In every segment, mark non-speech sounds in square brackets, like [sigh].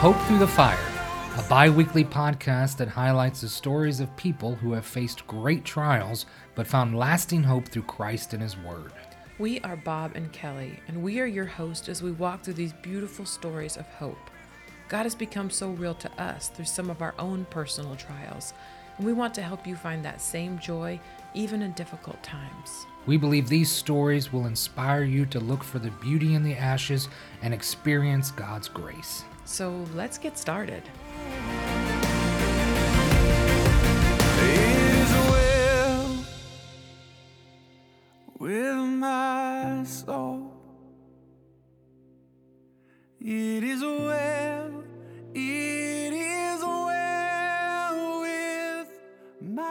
Hope Through the Fire, a bi weekly podcast that highlights the stories of people who have faced great trials but found lasting hope through Christ and His Word. We are Bob and Kelly, and we are your host as we walk through these beautiful stories of hope. God has become so real to us through some of our own personal trials, and we want to help you find that same joy even in difficult times. We believe these stories will inspire you to look for the beauty in the ashes and experience God's grace. So let's get started. Well with my soul. It is well, it is well with my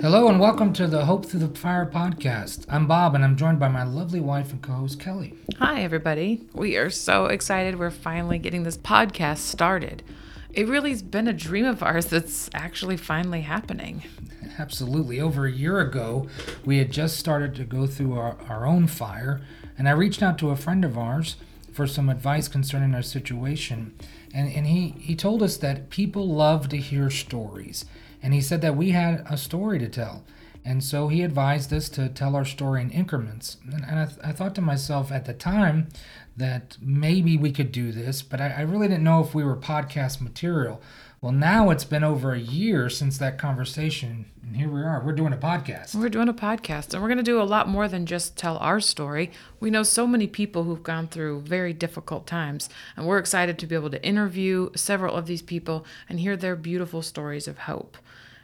Hello and welcome to the Hope Through the Fire podcast. I'm Bob and I'm joined by my lovely wife and co host Kelly. Hi, everybody. We are so excited we're finally getting this podcast started. It really has been a dream of ours that's actually finally happening. Absolutely. Over a year ago, we had just started to go through our, our own fire, and I reached out to a friend of ours for some advice concerning our situation. And, and he, he told us that people love to hear stories. And he said that we had a story to tell. And so he advised us to tell our story in increments. And, and I, th- I thought to myself at the time that maybe we could do this, but I, I really didn't know if we were podcast material. Well, now it's been over a year since that conversation, and here we are. We're doing a podcast. We're doing a podcast, and we're going to do a lot more than just tell our story. We know so many people who've gone through very difficult times, and we're excited to be able to interview several of these people and hear their beautiful stories of hope.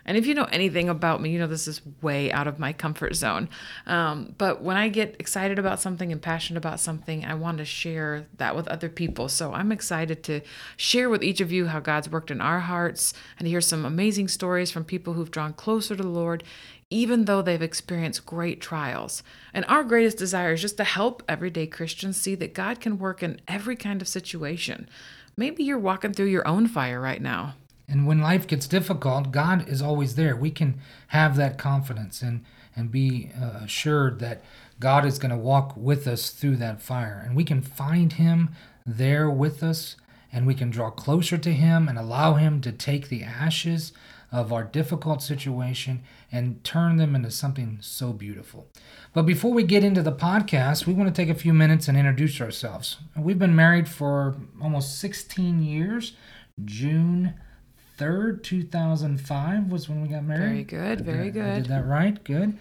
And if you know anything about me, you know this is way out of my comfort zone. Um, but when I get excited about something and passionate about something, I want to share that with other people. So I'm excited to share with each of you how God's worked in our hearts and hear some amazing stories from people who've drawn closer to the Lord, even though they've experienced great trials. And our greatest desire is just to help everyday Christians see that God can work in every kind of situation. Maybe you're walking through your own fire right now. And when life gets difficult, God is always there. We can have that confidence and, and be uh, assured that God is going to walk with us through that fire. And we can find Him there with us, and we can draw closer to Him and allow Him to take the ashes of our difficult situation and turn them into something so beautiful. But before we get into the podcast, we want to take a few minutes and introduce ourselves. We've been married for almost 16 years. June 3rd, 2005 was when we got married. Very good, very did- I good. did that right. Good.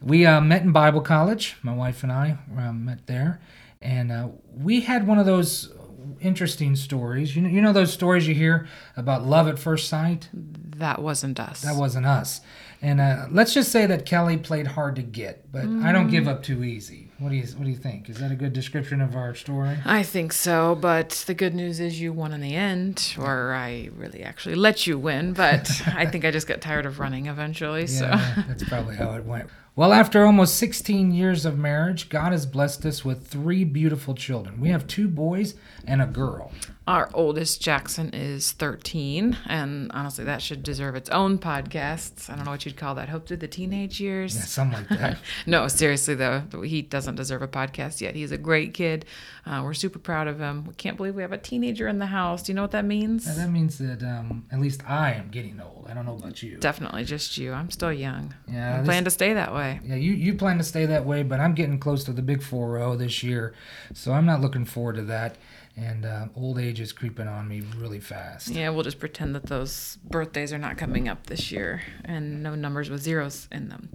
We uh, met in Bible college. My wife and I uh, met there, and uh, we had one of those interesting stories. You know, you know those stories you hear about love at first sight. That wasn't us. That wasn't us. And uh, let's just say that Kelly played hard to get, but I don't Mm. give up too easy. What do you What do you think? Is that a good description of our story? I think so, but the good news is you won in the end, or I really actually let you win, but [laughs] I think I just got tired of running eventually. So Yeah, that's probably how it went. Well, after almost 16 years of marriage, God has blessed us with three beautiful children. We have two boys and a girl. our oldest Jackson is 13, and honestly, that should deserve its own podcast. I don't know what you'd call that. Hope through the teenage years. Yeah, something like that. [laughs] No, seriously though, he doesn't deserve a podcast yet. He's a great kid. Uh, we're super proud of him. We can't believe we have a teenager in the house. Do you know what that means? And that means that um, at least I am getting old. I don't know about you. Definitely just you. I'm still young. Yeah, I this- plan to stay that way. Yeah, you, you plan to stay that way, but I'm getting close to the big 4 0 this year, so I'm not looking forward to that. And uh, old age is creeping on me really fast. Yeah, we'll just pretend that those birthdays are not coming up this year and no numbers with zeros in them.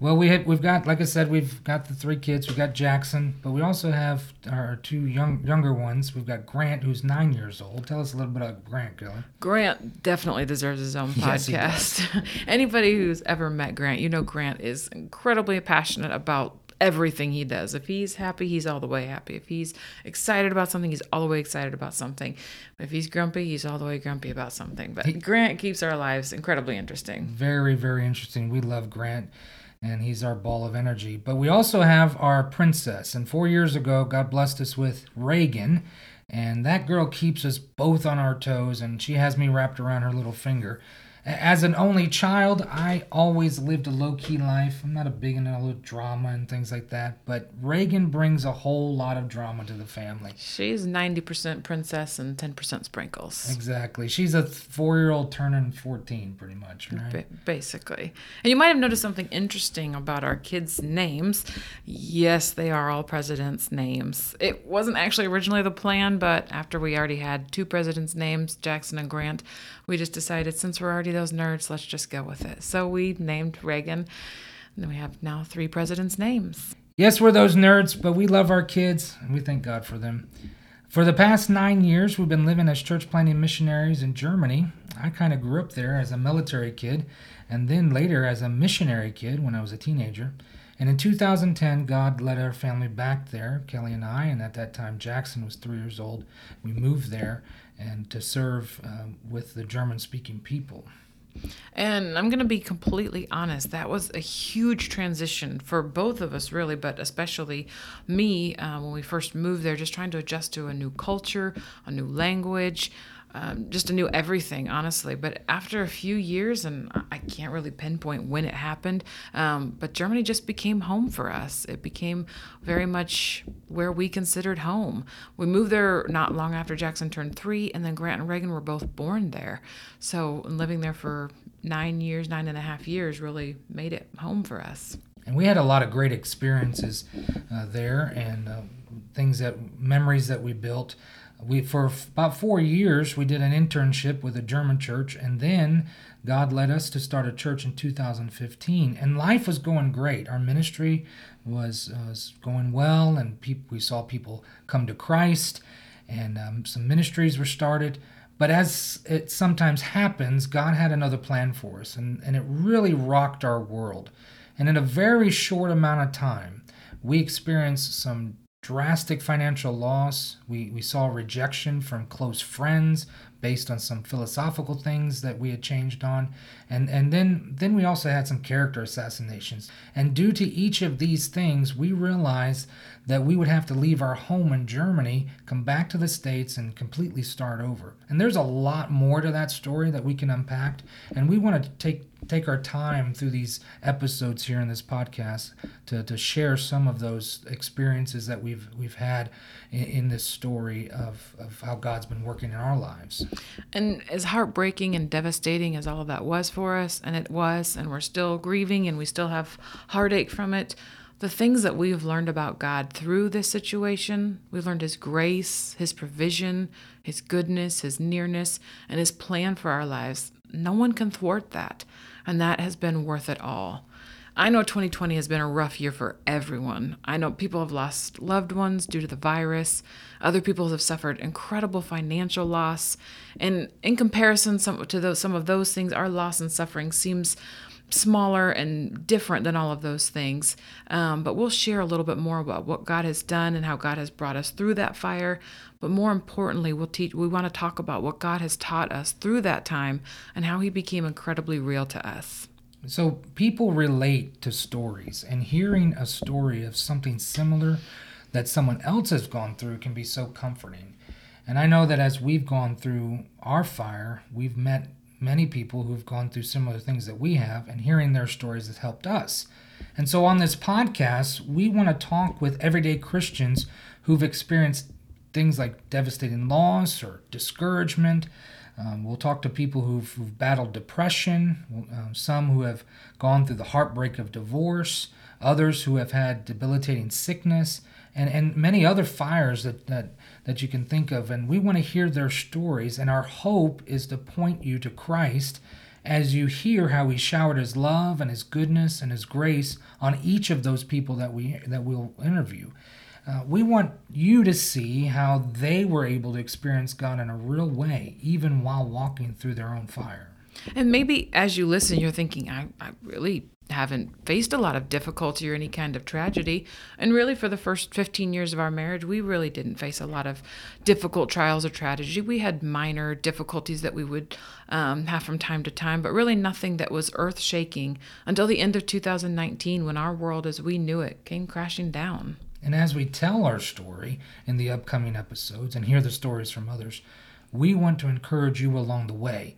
Well, we have, we've got, like I said, we've got the three kids. We've got Jackson, but we also have our two young younger ones. We've got Grant, who's nine years old. Tell us a little bit about Grant, Kelly. Grant definitely deserves his own Yes, podcast. [laughs] Anybody who's ever met Grant, you know Grant is incredibly passionate about everything he does. If he's happy, he's all the way happy. If he's excited about something, he's all the way excited about something. If he's grumpy, he's all the way grumpy about something. But Grant keeps our lives incredibly interesting. Very, very interesting. We love Grant, and he's our ball of energy. But we also have our princess. And four years ago, God blessed us with Reagan. And that girl keeps us both on our toes, and she has me wrapped around her little finger. As an only child, I always lived a low key life. I'm not a big into drama and things like that, but Reagan brings a whole lot of drama to the family. She's 90% princess and 10% sprinkles. Exactly. She's a four year old turning 14, pretty much, right? Ba- basically. And you might have noticed something interesting about our kids' names. Yes, they are all presidents' names. It wasn't actually originally the plan, but after we already had two presidents' names, Jackson and Grant, we just decided since we're already those nerds, let's just go with it. So we named Reagan. And we have now three presidents' names. Yes, we're those nerds, but we love our kids and we thank God for them. For the past nine years, we've been living as church planting missionaries in Germany. I kind of grew up there as a military kid and then later as a missionary kid when I was a teenager. And in 2010, God led our family back there, Kelly and I, and at that time Jackson was three years old. We moved there and to serve uh, with the German speaking people. And I'm going to be completely honest, that was a huge transition for both of us, really, but especially me uh, when we first moved there, just trying to adjust to a new culture, a new language, um, just a new everything, honestly. But after a few years, and I can't really pinpoint when it happened, um, but Germany just became home for us. It became very much where we considered home. We moved there not long after Jackson turned three, and then Grant and Reagan were both born there. So living there for nine years, nine and a half years, really made it home for us. And we had a lot of great experiences uh, there and uh, things that, memories that we built. We for about four years we did an internship with a german church and then god led us to start a church in 2015 and life was going great. Our ministry was, uh, was going well and people, we saw people come to christ and um, some ministries were started. But as it sometimes happens god had another plan for us and, and it really rocked our world. And in a very short amount of time we experienced some drastic financial loss. We, we saw rejection from close friends based on some philosophical things that we had changed on. And, and then, then we also had some character assassinations. And due to each of these things, we realized that we would have to leave our home in Germany, come back to the States, and completely start over. And there's a lot more to that story that we can unpack. And we want to take take our time through these episodes here in this podcast to, to share some of those experiences that we've we've had in, in this story of, of how God's been working in our lives. And as heartbreaking and devastating as all of that was for us, and it was, and we're still grieving and we still have heartache from it, the things that we've learned about God through this situation, we've learned His grace, His provision, His goodness, His nearness, and His plan for our lives. No one can thwart that, and that has been worth it all. I know 2020 has been a rough year for everyone. I know people have lost loved ones due to the virus. Other people have suffered incredible financial loss. And in comparison some, to those, some of those things, our loss and suffering seems smaller and different than all of those things. Um, but we'll share a little bit more about what God has done and how God has brought us through that fire. But more importantly, we'll teach. We want to talk about what God has taught us through that time and how He became incredibly real to us. So people relate to stories, and hearing a story of something similar that someone else has gone through can be so comforting. And I know that as we've gone through our fire, we've met many people who've gone through similar things that we have, and hearing their stories has helped us. And so on this podcast, we want to talk with everyday Christians who've experienced things like devastating loss or discouragement, um, we'll talk to people who've, who've battled depression, uh, some who have gone through the heartbreak of divorce, others who have had debilitating sickness, and, and many other fires that, that, that you can think of. And we want to hear their stories, and our hope is to point you to Christ as you hear how he showered his love and his goodness and his grace on each of those people that we that we'll interview. Uh, we want you to see how they were able to experience God in a real way, even while walking through their own fire. And maybe as you listen, you're thinking, I, I really haven't faced a lot of difficulty or any kind of tragedy. And really, for the first 15 years of our marriage, we really didn't face a lot of difficult trials or tragedy. We had minor difficulties that we would um, have from time to time, but really nothing that was earth shaking until the end of 2019 when our world as we knew it came crashing down. And as we tell our story in the upcoming episodes and hear the stories from others, we want to encourage you along the way.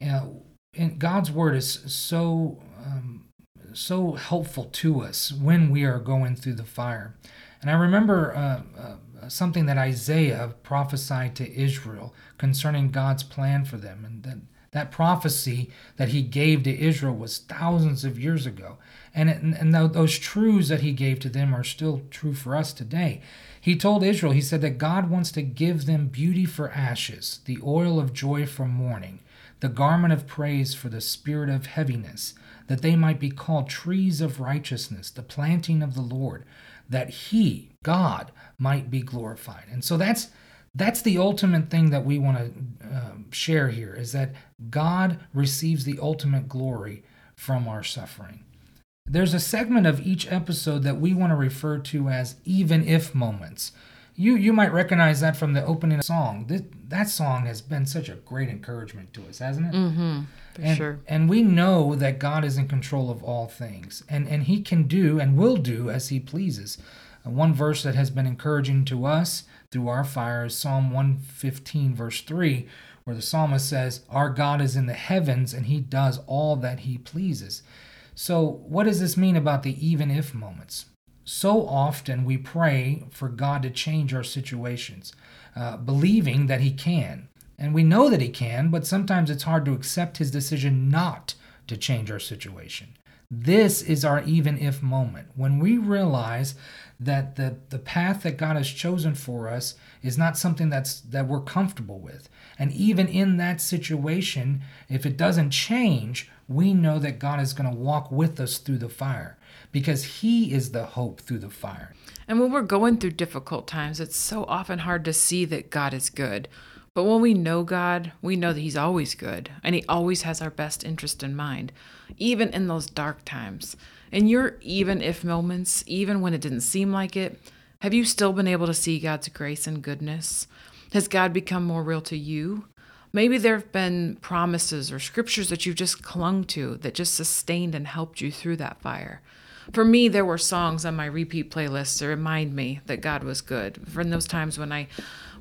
You and God's word is so um, so helpful to us when we are going through the fire. And I remember uh, uh, something that Isaiah prophesied to Israel concerning God's plan for them, and that that prophecy that he gave to Israel was thousands of years ago. And, it, and those truths that he gave to them are still true for us today. He told Israel, he said that God wants to give them beauty for ashes, the oil of joy for mourning, the garment of praise for the spirit of heaviness, that they might be called trees of righteousness, the planting of the Lord, that he, God, might be glorified. And so that's that's the ultimate thing that we want to uh, share here is that God receives the ultimate glory from our suffering. There's a segment of each episode that we want to refer to as even if moments. You you might recognize that from the opening song. This, that song has been such a great encouragement to us, hasn't it? Mm-hmm. For and, sure. And we know that God is in control of all things, and and He can do and will do as He pleases. Uh, one verse that has been encouraging to us through our fire is Psalm 115, verse 3, where the psalmist says, Our God is in the heavens and he does all that he pleases. So, what does this mean about the even if moments? So often we pray for God to change our situations, uh, believing that He can. And we know that He can, but sometimes it's hard to accept His decision not to change our situation. This is our even if moment when we realize that the, the path that God has chosen for us is not something that's that we're comfortable with. And even in that situation, if it doesn't change, we know that God is going to walk with us through the fire because He is the hope through the fire. And when we're going through difficult times, it's so often hard to see that God is good. But when we know God, we know that He's always good and He always has our best interest in mind, even in those dark times. In your even if moments, even when it didn't seem like it, have you still been able to see God's grace and goodness? Has God become more real to you? Maybe there have been promises or scriptures that you've just clung to that just sustained and helped you through that fire. For me, there were songs on my repeat playlist to remind me that God was good. From those times when I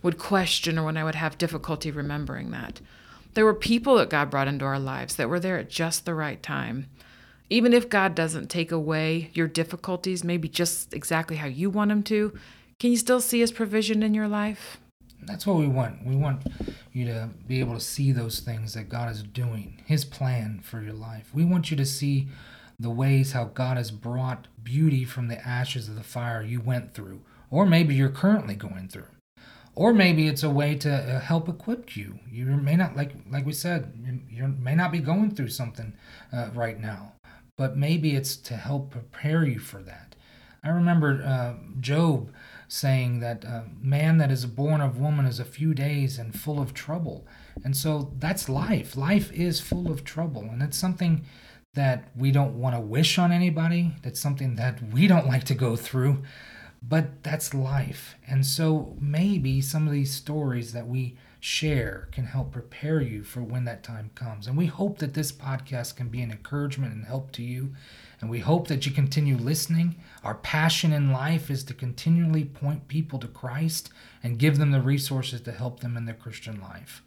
would question or when I would have difficulty remembering that. There were people that God brought into our lives that were there at just the right time. Even if God doesn't take away your difficulties, maybe just exactly how you want Him to, can you still see His provision in your life? That's what we want. We want you to be able to see those things that God is doing, His plan for your life. We want you to see the ways how God has brought beauty from the ashes of the fire you went through, or maybe you're currently going through. Or maybe it's a way to uh, help equip you. You may not, like like we said, you, may not be going through something uh, right now but maybe it's to help prepare you for that. I remember uh, Job saying that uh, man that is born of woman is a few days and full of trouble. And so that's life. Life is full of trouble. And it's something that we don't want to wish on anybody. That's something that we don't like to go through. But that's life. And so maybe some of these stories that we share can help prepare you for when that time comes. And we hope that this podcast can be an encouragement and help to you. And we hope that you continue listening. Our passion in life is to continually point people to Christ and give them the resources to help them in their Christian life.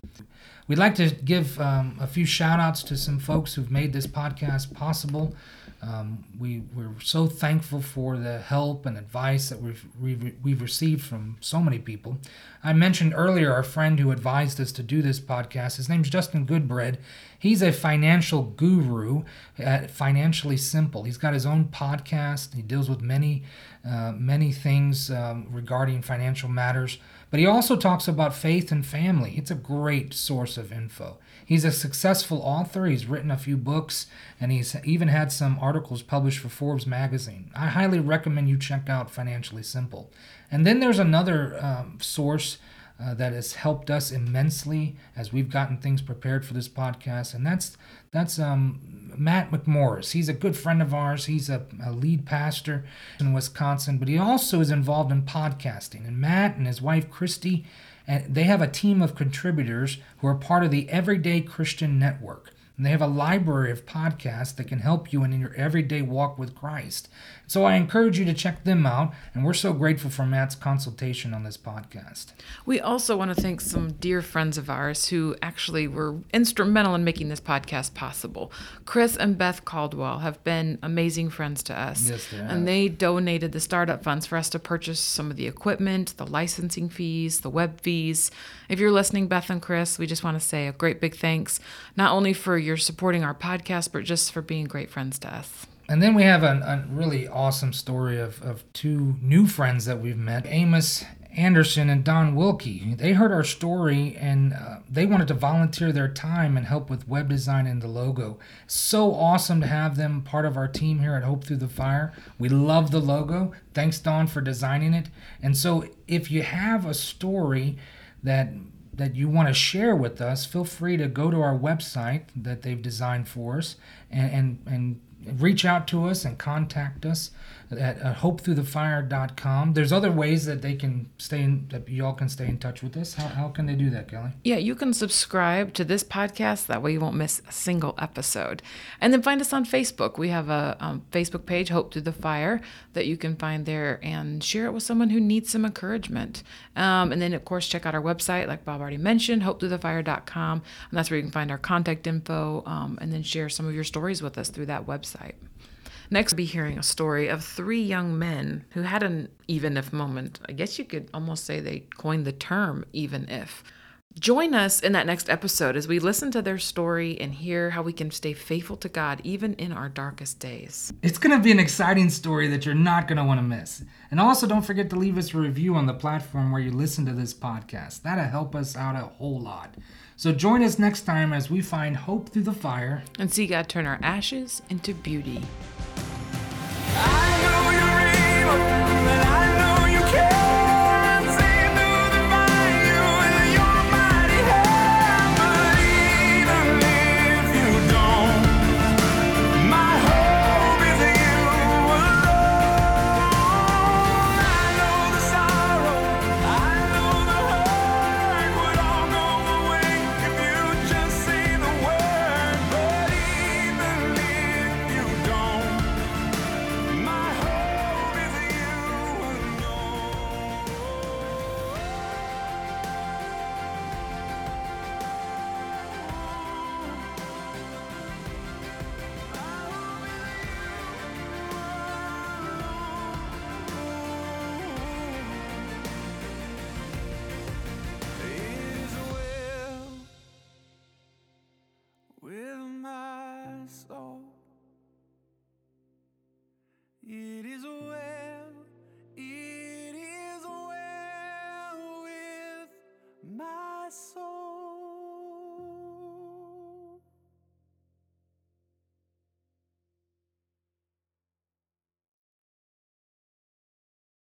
We'd like to give um, a few shout outs to some folks who've made this podcast possible. Um, we, we're so thankful for the help and advice that we've, we've, we've received from so many people. I mentioned earlier our friend who advised us to do this podcast. His name's Justin Goodbread. He's a financial guru at Financially Simple. He's got his own podcast. He deals with many, uh, many things um, regarding financial matters. But he also talks about faith and family. It's a great source of info. He's a successful author. He's written a few books, and he's even had some articles published for Forbes magazine. I highly recommend you check out Financially Simple. And then there's another um, source uh, that has helped us immensely as we've gotten things prepared for this podcast, and that's that's um, Matt McMorris. He's a good friend of ours. He's a, a, lead pastor in Wisconsin, but he also is involved in podcasting. And Matt and his wife Christy, and they have a team of contributors who are part of the Everyday Christian Network. And they have a library of podcasts that can help you in your everyday walk with Christ. So I encourage you to check them out. And we're so grateful for Matt's consultation on this podcast. We also want to thank some dear friends of ours who actually were instrumental in making this podcast possible. Chris and Beth Caldwell have been amazing friends to us. Yes, they. And they donated the startup funds for us to purchase some of the equipment, the licensing fees, the web fees. If you're listening, Beth and Chris, we just want to say a great big thanks, not only for your supporting our podcast, but just for being great friends to us. And then we have a, a really awesome story of, of two new friends that we've met Amos Anderson and Don Wilkie. They heard our story and uh, they wanted to volunteer their time and help with web design and the logo. So awesome to have them part of our team here at Hope Through the Fire. We love the logo. Thanks, Don, for designing it. And so if you have a story that that you want to share with us, feel free to go to our website that they've designed for us and, and, and reach out to us and contact us at uh, hopethroughthefire.com. There's other ways that they can stay in, that y'all can stay in touch with us. How, how can they do that, Kelly? Yeah, you can subscribe to this podcast. That way you won't miss a single episode. And then find us on Facebook. We have a um, Facebook page, Hope Through the Fire, that you can find there and share it with someone who needs some encouragement. Um, and then, of course, check out our website, like Bob already mentioned, hopethroughthefire.com. And that's where you can find our contact info um, and then share some of your stories with us through that website. Next, we'll be hearing a story of three young men who had an even if moment. I guess you could almost say they coined the term even if. Join us in that next episode as we listen to their story and hear how we can stay faithful to God even in our darkest days. It's going to be an exciting story that you're not going to want to miss. And also, don't forget to leave us a review on the platform where you listen to this podcast. That'll help us out a whole lot. So join us next time as we find hope through the fire. And see God turn our ashes into beauty.